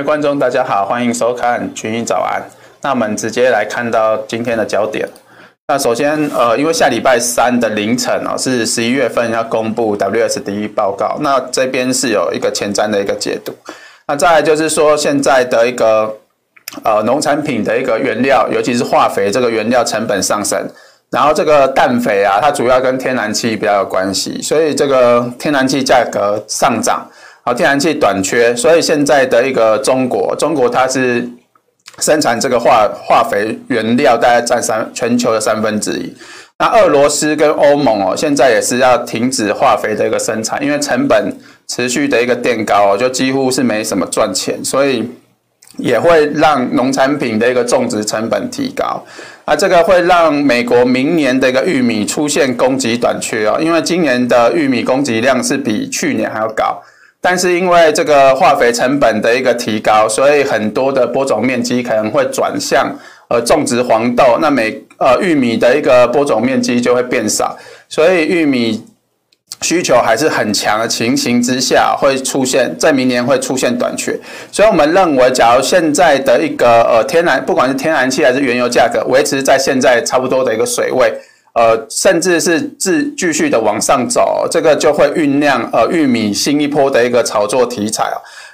位观众，大家好，欢迎收看《群益早安》。那我们直接来看到今天的焦点。那首先，呃，因为下礼拜三的凌晨哦，是十一月份要公布 WSD 报告，那这边是有一个前瞻的一个解读。那再来就是说，现在的一个呃农产品的一个原料，尤其是化肥这个原料成本上升，然后这个氮肥啊，它主要跟天然气比较有关系，所以这个天然气价格上涨。天然气短缺，所以现在的一个中国，中国它是生产这个化化肥原料，大概占三全球的三分之一。那俄罗斯跟欧盟哦，现在也是要停止化肥的一个生产，因为成本持续的一个垫高哦，就几乎是没什么赚钱，所以也会让农产品的一个种植成本提高。那这个会让美国明年的一个玉米出现供给短缺哦，因为今年的玉米供给量是比去年还要高。但是因为这个化肥成本的一个提高，所以很多的播种面积可能会转向呃种植黄豆，那每呃玉米的一个播种面积就会变少，所以玉米需求还是很强的情形之下，会出现在明年会出现短缺。所以我们认为，假如现在的一个呃天然不管是天然气还是原油价格维持在现在差不多的一个水位。呃，甚至是继继续的往上走，这个就会酝酿呃玉米新一波的一个炒作题材。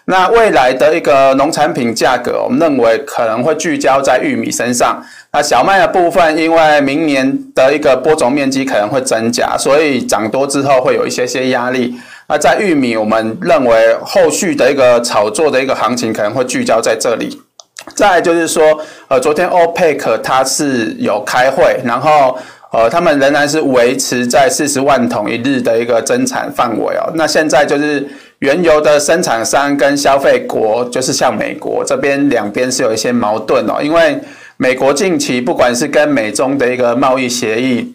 那未来的一个农产品价格，我们认为可能会聚焦在玉米身上。那小麦的部分，因为明年的一个播种面积可能会增加，所以涨多之后会有一些些压力。那在玉米，我们认为后续的一个炒作的一个行情可能会聚焦在这里。再就是说，呃，昨天 OPEC 它是有开会，然后。呃，他们仍然是维持在四十万桶一日的一个增产范围哦。那现在就是原油的生产商跟消费国，就是像美国这边两边是有一些矛盾哦。因为美国近期不管是跟美中的一个贸易协议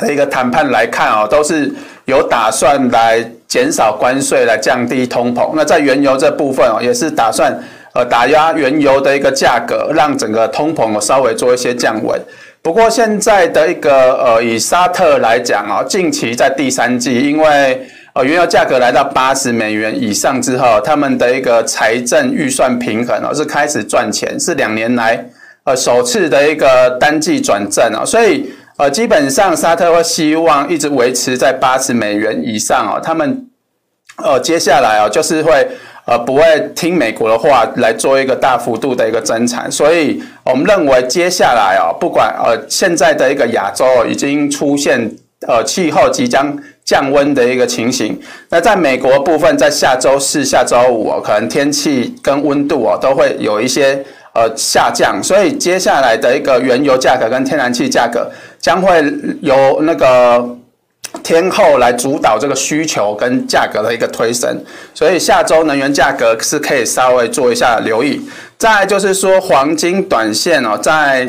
的一个谈判来看哦，都是有打算来减少关税来降低通膨。那在原油这部分哦，也是打算呃打压原油的一个价格，让整个通膨稍微做一些降温。不过现在的一个呃，以沙特来讲啊，近期在第三季，因为呃原油价格来到八十美元以上之后，他们的一个财政预算平衡哦，是开始赚钱，是两年来呃首次的一个单季转正啊，所以呃基本上沙特会希望一直维持在八十美元以上哦，他们呃接下来哦就是会。呃，不会听美国的话来做一个大幅度的一个增产，所以我们认为接下来哦，不管呃现在的一个亚洲已经出现呃气候即将降温的一个情形，那在美国部分，在下周四、下周五，可能天气跟温度哦都会有一些呃下降，所以接下来的一个原油价格跟天然气价格将会由那个。天后来主导这个需求跟价格的一个推升，所以下周能源价格是可以稍微做一下留意。再就是说，黄金短线哦，在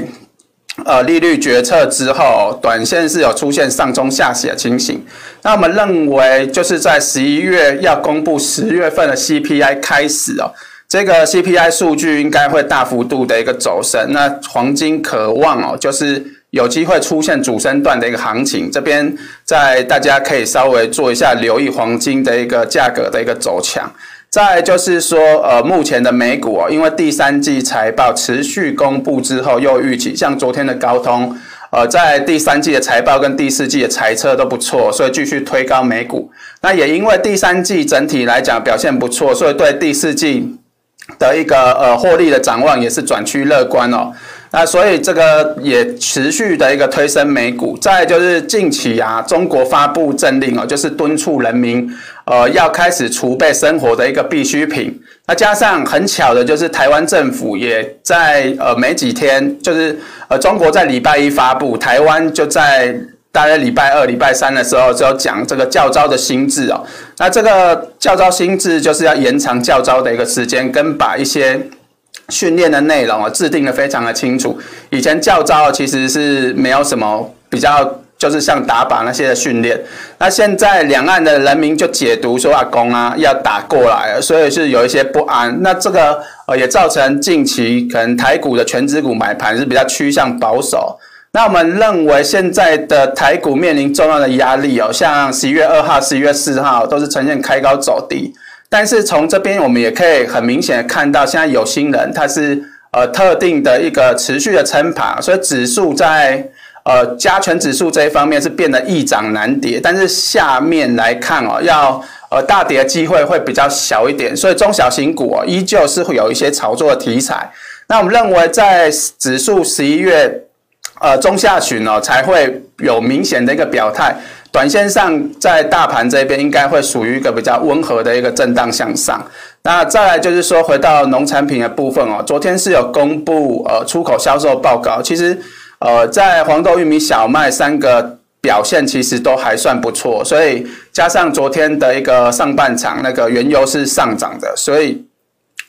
呃利率决策之后，短线是有出现上冲下洗的情形。那我们认为，就是在十一月要公布十月份的 CPI 开始哦，这个 CPI 数据应该会大幅度的一个走升。那黄金可望哦，就是。有机会出现主升段的一个行情，这边在大家可以稍微做一下留意黄金的一个价格的一个走强。再就是说，呃，目前的美股哦，因为第三季财报持续公布之后，又预期像昨天的高通，呃，在第三季的财报跟第四季的财测都不错，所以继续推高美股。那也因为第三季整体来讲表现不错，所以对第四季的一个呃获利的展望也是转趋乐观哦。那所以这个也持续的一个推升美股，再就是近期啊，中国发布政令哦，就是敦促人民呃要开始储备生活的一个必需品。那加上很巧的就是台湾政府也在呃没几天，就是呃中国在礼拜一发布，台湾就在大概礼拜二、礼拜三的时候就要讲这个教招的新制哦。那这个教招新制就是要延长教招的一个时间，跟把一些。训练的内容啊，制定的非常的清楚。以前教招其实是没有什么比较，就是像打靶那些的训练。那现在两岸的人民就解读说阿公啊要打过来了，所以是有一些不安。那这个呃也造成近期可能台股的权值股买盘是比较趋向保守。那我们认为现在的台股面临重要的压力哦，像十一月二号、十一月四号都是呈现开高走低。但是从这边我们也可以很明显的看到，现在有心人他是呃特定的一个持续的撑盘，所以指数在呃加权指数这一方面是变得易涨难跌，但是下面来看哦，要呃大跌的机会会比较小一点，所以中小型股哦依旧是会有一些炒作的题材。那我们认为在指数十一月呃中下旬哦才会有明显的一个表态。短线上，在大盘这边应该会属于一个比较温和的一个震荡向上。那再来就是说，回到农产品的部分哦，昨天是有公布呃出口销售报告，其实呃在黄豆、玉米、小麦三个表现其实都还算不错，所以加上昨天的一个上半场那个原油是上涨的，所以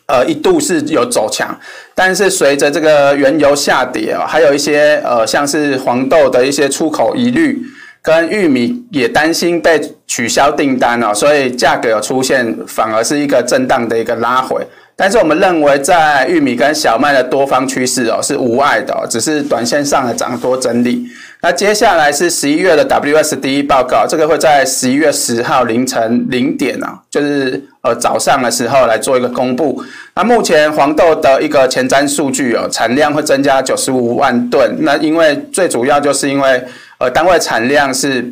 呃一度是有走强，但是随着这个原油下跌啊，还有一些呃像是黄豆的一些出口疑虑。跟玉米也担心被取消订单哦，所以价格有出现，反而是一个震荡的一个拉回。但是我们认为，在玉米跟小麦的多方趋势哦是无碍的，只是短线上的涨多整理。那接下来是十一月的 WSDE 报告，这个会在十一月十号凌晨零点啊，就是呃早上的时候来做一个公布。那目前黄豆的一个前瞻数据哦，产量会增加九十五万吨。那因为最主要就是因为呃，单位产量是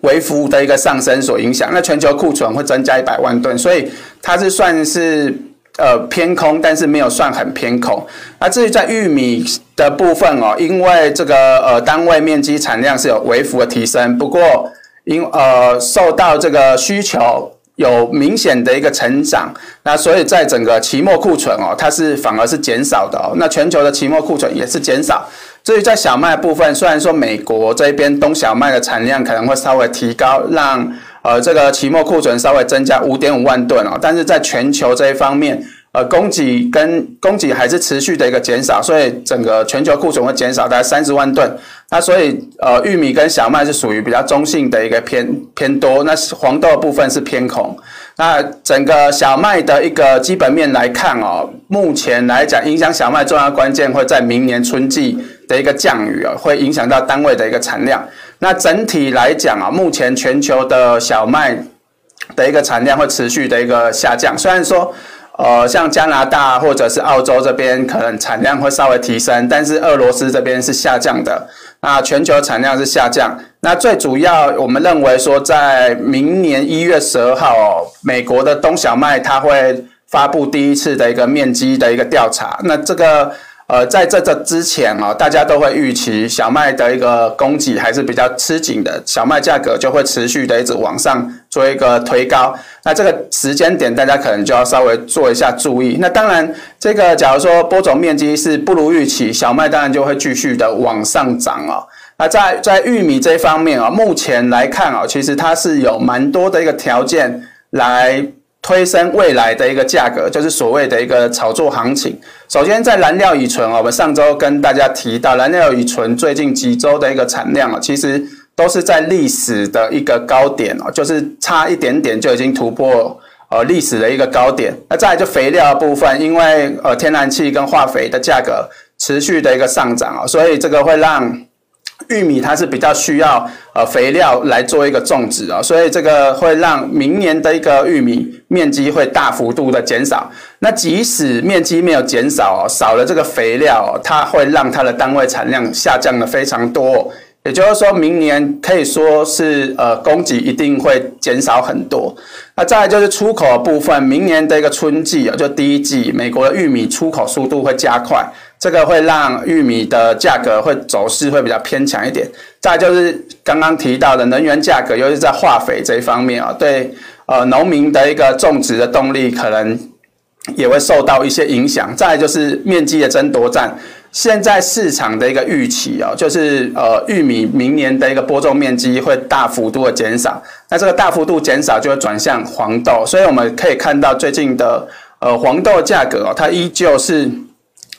微幅的一个上升所影响，那全球库存会增加一百万吨，所以它是算是呃偏空，但是没有算很偏空。那至于在玉米的部分哦，因为这个呃单位面积产量是有微幅的提升，不过因呃受到这个需求有明显的一个成长，那所以在整个期末库存哦，它是反而是减少的哦，那全球的期末库存也是减少。至于在小麦部分，虽然说美国这边冬小麦的产量可能会稍微提高，让呃这个期末库存稍微增加五点五万吨哦，但是在全球这一方面，呃供给跟供给还是持续的一个减少，所以整个全球库存会减少大概三十万吨。那所以呃玉米跟小麦是属于比较中性的一个偏偏多，那黄豆部分是偏空。那整个小麦的一个基本面来看哦，目前来讲影响小麦重要关键会在明年春季。的一个降雨啊，会影响到单位的一个产量。那整体来讲啊，目前全球的小麦的一个产量会持续的一个下降。虽然说，呃，像加拿大或者是澳洲这边可能产量会稍微提升，但是俄罗斯这边是下降的。那全球产量是下降。那最主要，我们认为说，在明年一月十二号，美国的冬小麦它会发布第一次的一个面积的一个调查。那这个。呃，在这这之前啊，大家都会预期小麦的一个供给还是比较吃紧的，小麦价格就会持续的一直往上做一个推高。那这个时间点，大家可能就要稍微做一下注意。那当然，这个假如说播种面积是不如预期，小麦当然就会继续的往上涨哦。那在在玉米这方面啊，目前来看啊，其实它是有蛮多的一个条件来。推升未来的一个价格，就是所谓的一个炒作行情。首先，在燃料乙醇，我们上周跟大家提到，燃料乙醇最近几周的一个产量啊，其实都是在历史的一个高点哦，就是差一点点就已经突破呃历史的一个高点。那再来就肥料的部分，因为呃天然气跟化肥的价格持续的一个上涨啊，所以这个会让。玉米它是比较需要呃肥料来做一个种植啊，所以这个会让明年的一个玉米面积会大幅度的减少。那即使面积没有减少，少了这个肥料，它会让它的单位产量下降的非常多。也就是说明年可以说是呃供给一定会减少很多。那再就是出口的部分，明年的一个春季啊，就第一季，美国的玉米出口速度会加快。这个会让玉米的价格会走势会比较偏强一点。再就是刚刚提到的能源价格，尤其在化肥这一方面啊，对呃农民的一个种植的动力可能也会受到一些影响。再就是面积的争夺战，现在市场的一个预期啊，就是呃玉米明年的一个播种面积会大幅度的减少。那这个大幅度减少就会转向黄豆，所以我们可以看到最近的呃黄豆价格哦，它依旧是。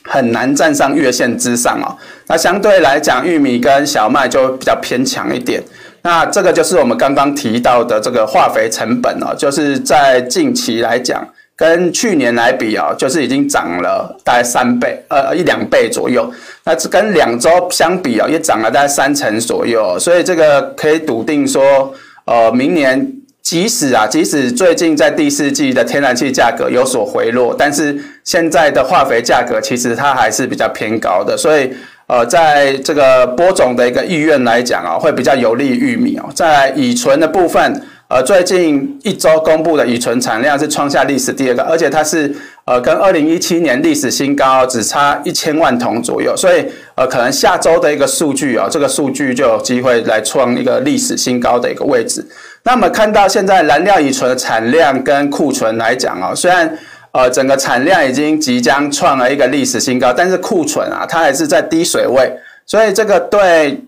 很难站上月线之上哦，那相对来讲，玉米跟小麦就比较偏强一点。那这个就是我们刚刚提到的这个化肥成本哦，就是在近期来讲，跟去年来比哦，就是已经涨了大概三倍，呃一两倍左右。那这跟两周相比哦，也涨了大概三成左右。所以这个可以笃定说，呃，明年即使啊，即使最近在第四季的天然气价格有所回落，但是现在的化肥价格其实它还是比较偏高的，所以呃，在这个播种的一个意愿来讲啊，会比较有利于玉米哦。在乙醇的部分。呃，最近一周公布的乙醇产量是创下历史第二个，而且它是呃跟二零一七年历史新高只差一千万桶左右，所以呃可能下周的一个数据啊，这个数据就有机会来创一个历史新高的一个位置。那么看到现在燃料乙醇的产量跟库存来讲啊，虽然呃整个产量已经即将创了一个历史新高，但是库存啊它还是在低水位，所以这个对。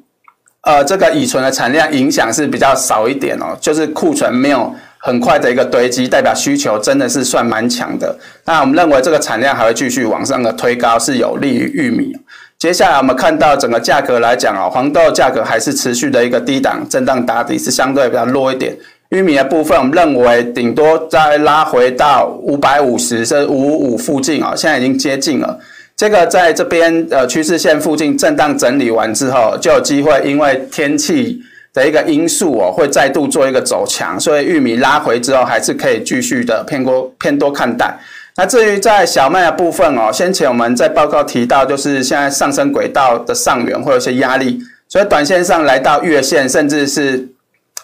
呃，这个乙醇的产量影响是比较少一点哦，就是库存没有很快的一个堆积，代表需求真的是算蛮强的。那我们认为这个产量还会继续往上的推高，是有利于玉米。接下来我们看到整个价格来讲啊，黄豆价格还是持续的一个低档震荡打底，是相对比较弱一点。玉米的部分，我们认为顶多再拉回到五百五十至五五五附近啊，现在已经接近了。这个在这边呃趋势线附近震荡整理完之后，就有机会因为天气的一个因素哦，会再度做一个走强，所以玉米拉回之后还是可以继续的偏多偏多看待。那至于在小麦的部分哦，先前我们在报告提到，就是现在上升轨道的上缘会有些压力，所以短线上来到月线甚至是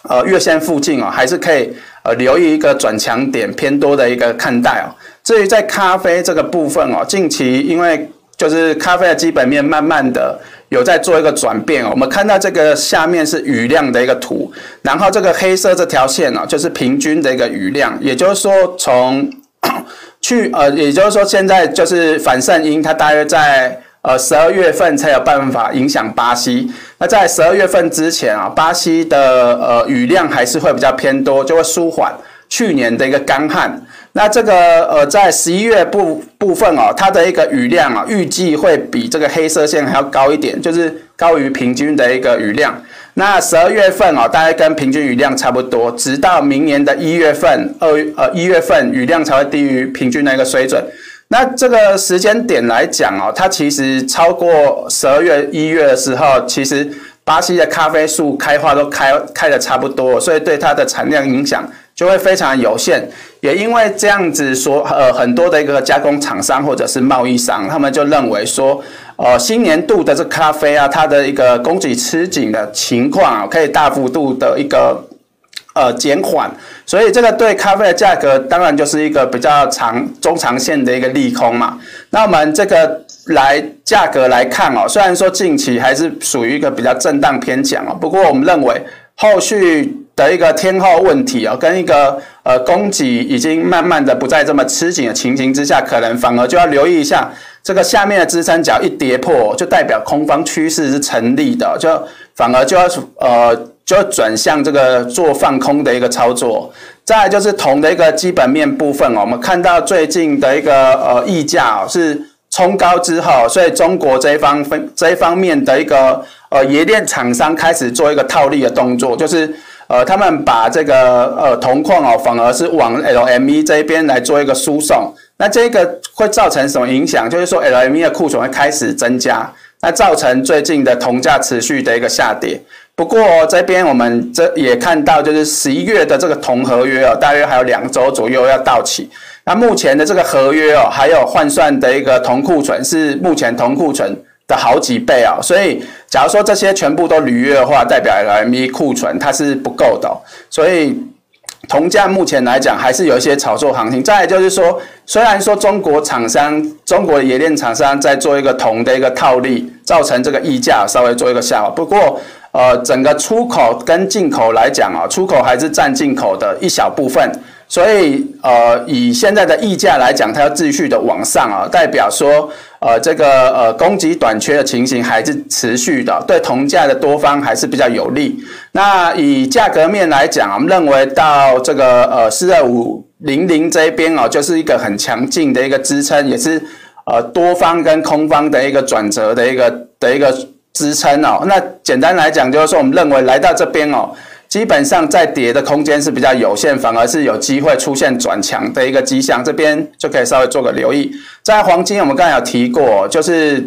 呃月线附近哦，还是可以呃留意一个转强点偏多的一个看待哦。至于在咖啡这个部分哦，近期因为就是咖啡的基本面慢慢的有在做一个转变哦，我们看到这个下面是雨量的一个图，然后这个黑色这条线哦，就是平均的一个雨量，也就是说从 去呃，也就是说现在就是反圣婴它大约在呃十二月份才有办法影响巴西，那在十二月份之前啊，巴西的呃雨量还是会比较偏多，就会舒缓去年的一个干旱。那这个呃，在十一月部部分哦，它的一个雨量啊，预计会比这个黑色线还要高一点，就是高于平均的一个雨量。那十二月份哦，大概跟平均雨量差不多，直到明年的一月份、二月呃一月份雨量才会低于平均的一个水准。那这个时间点来讲哦，它其实超过十二月、一月的时候，其实巴西的咖啡树开花都开开的差不多，所以对它的产量影响就会非常有限。也因为这样子说，呃，很多的一个加工厂商或者是贸易商，他们就认为说，呃，新年度的这咖啡啊，它的一个供给吃紧的情况啊，可以大幅度的一个呃减缓，所以这个对咖啡的价格当然就是一个比较长中长线的一个利空嘛。那我们这个来价格来看哦，虽然说近期还是属于一个比较震荡偏强哦，不过我们认为后续。的一个天候问题啊，跟一个呃供给已经慢慢的不再这么吃紧的情形之下，可能反而就要留意一下这个下面的支撑角一跌破，就代表空方趋势是成立的，就反而就要呃就要转向这个做放空的一个操作。再来就是铜的一个基本面部分哦，我们看到最近的一个呃溢价是冲高之后，所以中国这一方分这一方面的一个呃冶炼厂商开始做一个套利的动作，就是。呃，他们把这个呃铜矿哦，反而是往 LME 这边来做一个输送，那这个会造成什么影响？就是说 LME 的库存会开始增加，那造成最近的铜价持续的一个下跌。不过这边我们这也看到，就是十一月的这个铜合约哦，大约还有两周左右要到期。那目前的这个合约哦，还有换算的一个铜库存是目前铜库存的好几倍啊，所以假如说这些全部都履约的话，代表 LME 库存它是不够的，所以铜价目前来讲还是有一些炒作行情。再来就是说，虽然说中国厂商、中国冶炼厂商在做一个铜的一个套利，造成这个溢价稍微做一个下滑，不过呃，整个出口跟进口来讲啊，出口还是占进口的一小部分。所以，呃，以现在的溢价来讲，它要继续的往上啊，代表说，呃，这个呃供给短缺的情形还是持续的，对铜价的多方还是比较有利。那以价格面来讲，我们认为到这个呃四二五零零这一边哦，就是一个很强劲的一个支撑，也是呃多方跟空方的一个转折的一个的一个支撑哦。那简单来讲，就是说我们认为来到这边哦。基本上在跌的空间是比较有限，反而是有机会出现转强的一个迹象，这边就可以稍微做个留意。在黄金，我们刚才有提过，就是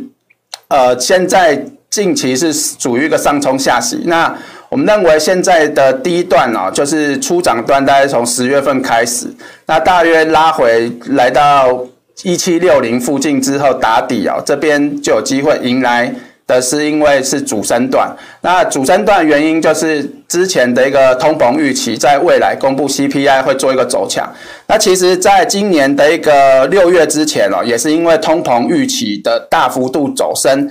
呃，现在近期是属于一个上冲下洗。那我们认为现在的第一段哦，就是初涨段，大概从十月份开始，那大约拉回来到一七六零附近之后打底哦，这边就有机会迎来。的是因为是主升段，那主升段原因就是之前的一个通膨预期，在未来公布 CPI 会做一个走强。那其实在今年的一个六月之前哦，也是因为通膨预期的大幅度走升，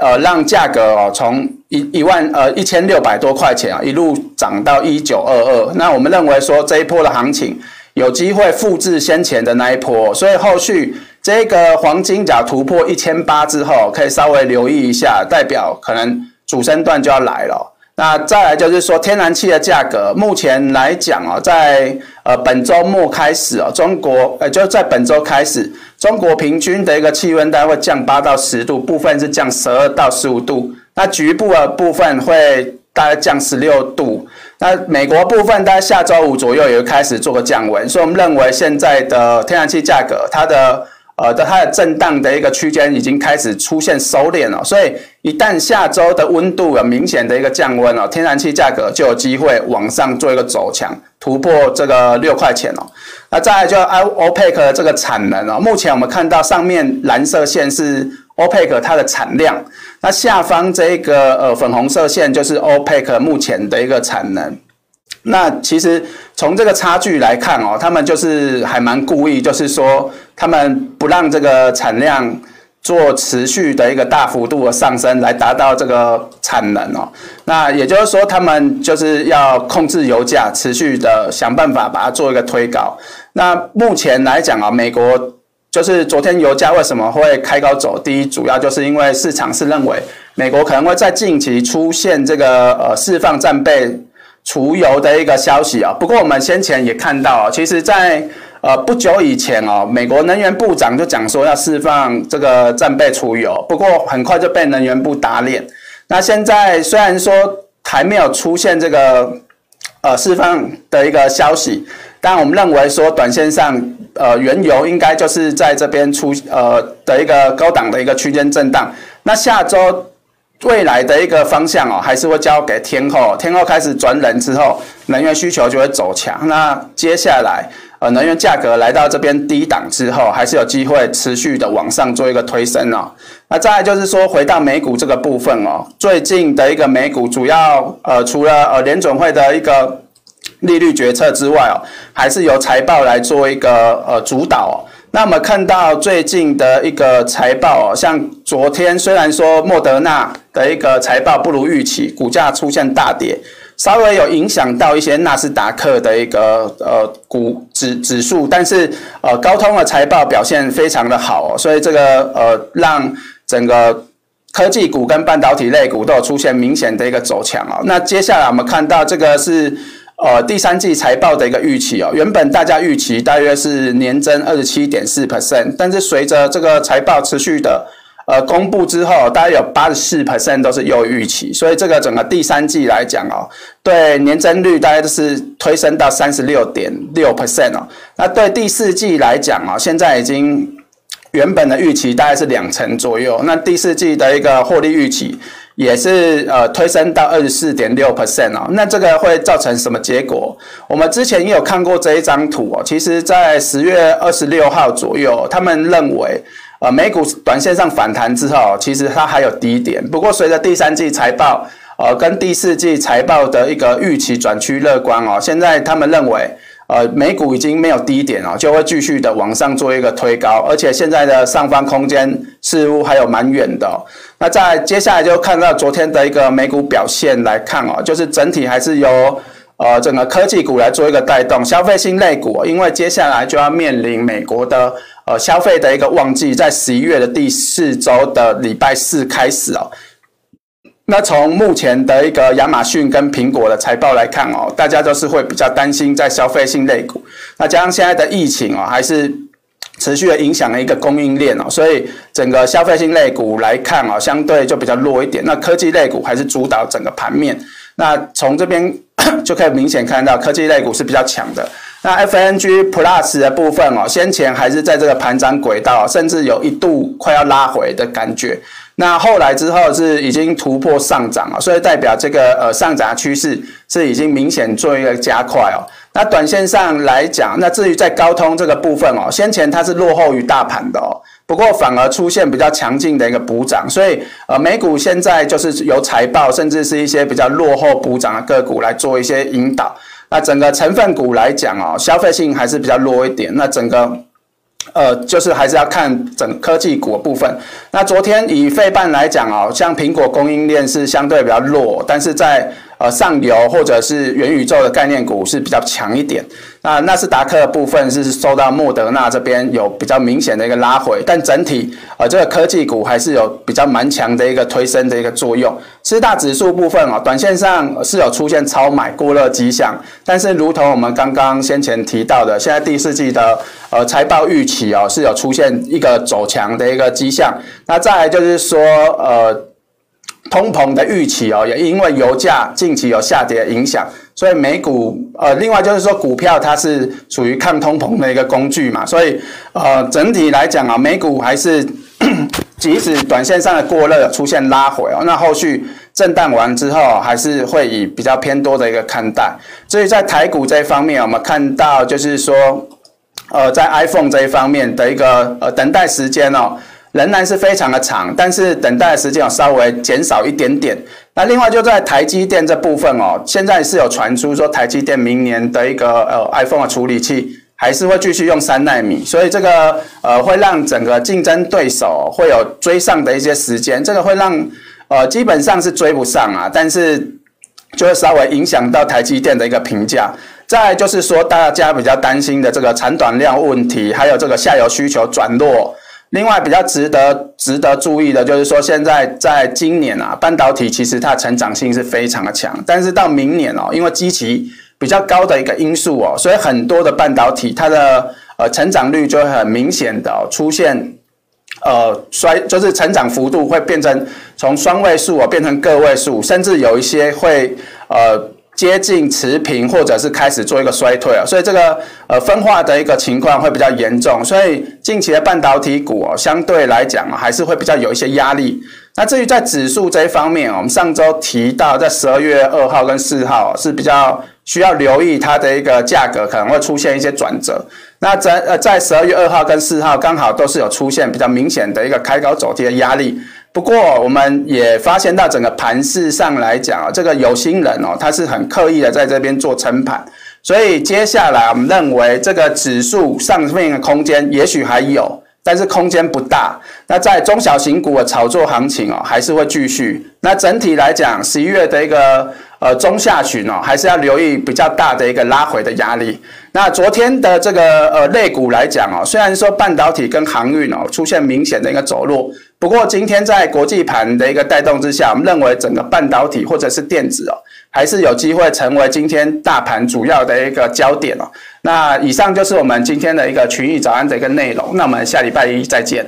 呃，让价格哦从一一万呃一千六百多块钱啊一路涨到一九二二。那我们认为说这一波的行情有机会复制先前的那一波，所以后续。这个黄金甲突破一千八之后，可以稍微留意一下，代表可能主升段就要来了。那再来就是说，天然气的价格，目前来讲哦，在呃本周末开始哦，中国呃就在本周开始，中国平均的一个气温大概会降八到十度，部分是降十二到十五度，那局部的部分会大概降十六度。那美国部分大概下周五左右也会开始做个降温，所以我们认为现在的天然气价格，它的。呃的它的震荡的一个区间已经开始出现收敛了，所以一旦下周的温度有明显的一个降温哦，天然气价格就有机会往上做一个走强，突破这个六块钱哦。那再来就 OPEC 的这个产能哦，目前我们看到上面蓝色线是 OPEC 它的产量，那下方这一个呃粉红色线就是 OPEC 目前的一个产能。那其实从这个差距来看哦，他们就是还蛮故意，就是说他们不让这个产量做持续的一个大幅度的上升，来达到这个产能哦。那也就是说，他们就是要控制油价，持续的想办法把它做一个推高。那目前来讲啊，美国就是昨天油价为什么会开高走低，主要就是因为市场是认为美国可能会在近期出现这个呃释放战备。储油的一个消息啊，不过我们先前也看到啊，其实在呃不久以前哦，美国能源部长就讲说要释放这个战备储油，不过很快就被能源部打脸。那现在虽然说还没有出现这个呃释放的一个消息，但我们认为说短线上呃原油应该就是在这边出呃的一个高档的一个区间震荡。那下周。未来的一个方向哦，还是会交给天后。天后开始转冷之后，能源需求就会走强。那接下来，呃，能源价格来到这边低档之后，还是有机会持续的往上做一个推升哦。那再就是说，回到美股这个部分哦，最近的一个美股主要呃，除了呃联准会的一个利率决策之外哦，还是由财报来做一个呃主导哦。那我们看到最近的一个财报哦，像昨天虽然说莫德纳的一个财报不如预期，股价出现大跌，稍微有影响到一些纳斯达克的一个呃股指指数，但是呃高通的财报表现非常的好，所以这个呃让整个科技股跟半导体类股都有出现明显的一个走强哦。那接下来我们看到这个是。呃，第三季财报的一个预期哦，原本大家预期大约是年增二十七点四 percent，但是随着这个财报持续的呃公布之后，大概有八十四 percent 都是优于预期，所以这个整个第三季来讲哦，对年增率大概就是推升到三十六点六 percent 哦，那对第四季来讲哦，现在已经原本的预期大概是两成左右，那第四季的一个获利预期。也是呃推升到二十四点六 percent 哦，那这个会造成什么结果？我们之前也有看过这一张图哦，其实在十月二十六号左右，他们认为呃美股短线上反弹之后，其实它还有低点。不过随着第三季财报呃跟第四季财报的一个预期转趋乐观哦，现在他们认为。呃，美股已经没有低点了，就会继续的往上做一个推高，而且现在的上方空间似乎还有蛮远的。那在接下来就看到昨天的一个美股表现来看哦，就是整体还是由呃整个科技股来做一个带动，消费性类股，因为接下来就要面临美国的呃消费的一个旺季，在十一月的第四周的礼拜四开始哦。那从目前的一个亚马逊跟苹果的财报来看哦，大家都是会比较担心在消费性类股。那加上现在的疫情哦，还是持续的影响了一个供应链哦，所以整个消费性类股来看哦，相对就比较弱一点。那科技类股还是主导整个盘面。那从这边 就可以明显看到科技类股是比较强的。那 FNG Plus 的部分哦，先前还是在这个盘涨轨道，甚至有一度快要拉回的感觉。那后来之后是已经突破上涨了，所以代表这个呃上涨趋势是已经明显做一个加快哦。那短线上来讲，那至于在高通这个部分哦，先前它是落后于大盘的哦，不过反而出现比较强劲的一个补涨，所以呃美股现在就是由财报甚至是一些比较落后补涨的个股来做一些引导。那整个成分股来讲哦，消费性还是比较弱一点。那整个。呃，就是还是要看整科技股的部分。那昨天以费半来讲哦，像苹果供应链是相对比较弱，但是在呃上游或者是元宇宙的概念股是比较强一点。那纳斯达克的部分是受到莫德纳这边有比较明显的一个拉回，但整体呃这个科技股还是有比较蛮强的一个推升的一个作用。四大指数部分哦，短线上是有出现超买过热迹象，但是如同我们刚刚先前提到的，现在第四季的呃财报预期哦是有出现一个走强的一个迹象。那再来就是说呃。通膨的预期哦，也因为油价近期有下跌影响，所以美股呃，另外就是说股票它是属于抗通膨的一个工具嘛，所以呃整体来讲啊，美股还是 即使短线上的过热出现拉回哦，那后续震荡完之后还是会以比较偏多的一个看待。所以在台股这方面，我们看到就是说呃，在 iPhone 这一方面的一个呃等待时间哦。仍然是非常的长，但是等待的时间有稍微减少一点点。那另外就在台积电这部分哦，现在是有传出说台积电明年的一个呃 iPhone 的处理器还是会继续用三纳米，所以这个呃会让整个竞争对手会有追上的一些时间，这个会让呃基本上是追不上啊，但是就会稍微影响到台积电的一个评价。再就是说大家比较担心的这个产短量问题，还有这个下游需求转弱。另外比较值得值得注意的就是说，现在在今年啊，半导体其实它成长性是非常的强，但是到明年哦，因为基期比较高的一个因素哦，所以很多的半导体它的呃成长率就很明显的出现呃衰，就是成长幅度会变成从双位数哦变成个位数，甚至有一些会呃。接近持平，或者是开始做一个衰退啊，所以这个呃分化的一个情况会比较严重，所以近期的半导体股哦，相对来讲，还是会比较有一些压力。那至于在指数这一方面，我们上周提到，在十二月二号跟四号是比较需要留意它的一个价格可能会出现一些转折。那在呃在十二月二号跟四号刚好都是有出现比较明显的一个开高走低的压力。不过，我们也发现到整个盘势上来讲啊，这个有心人哦，他是很刻意的在这边做撑盘，所以接下来我们认为这个指数上面的空间也许还有，但是空间不大。那在中小型股的炒作行情哦，还是会继续。那整体来讲，十一月的一个。呃，中下旬哦，还是要留意比较大的一个拉回的压力。那昨天的这个呃类股来讲哦，虽然说半导体跟航运哦出现明显的一个走弱，不过今天在国际盘的一个带动之下，我们认为整个半导体或者是电子哦，还是有机会成为今天大盘主要的一个焦点哦。那以上就是我们今天的一个群益早安的一个内容。那我们下礼拜一再见。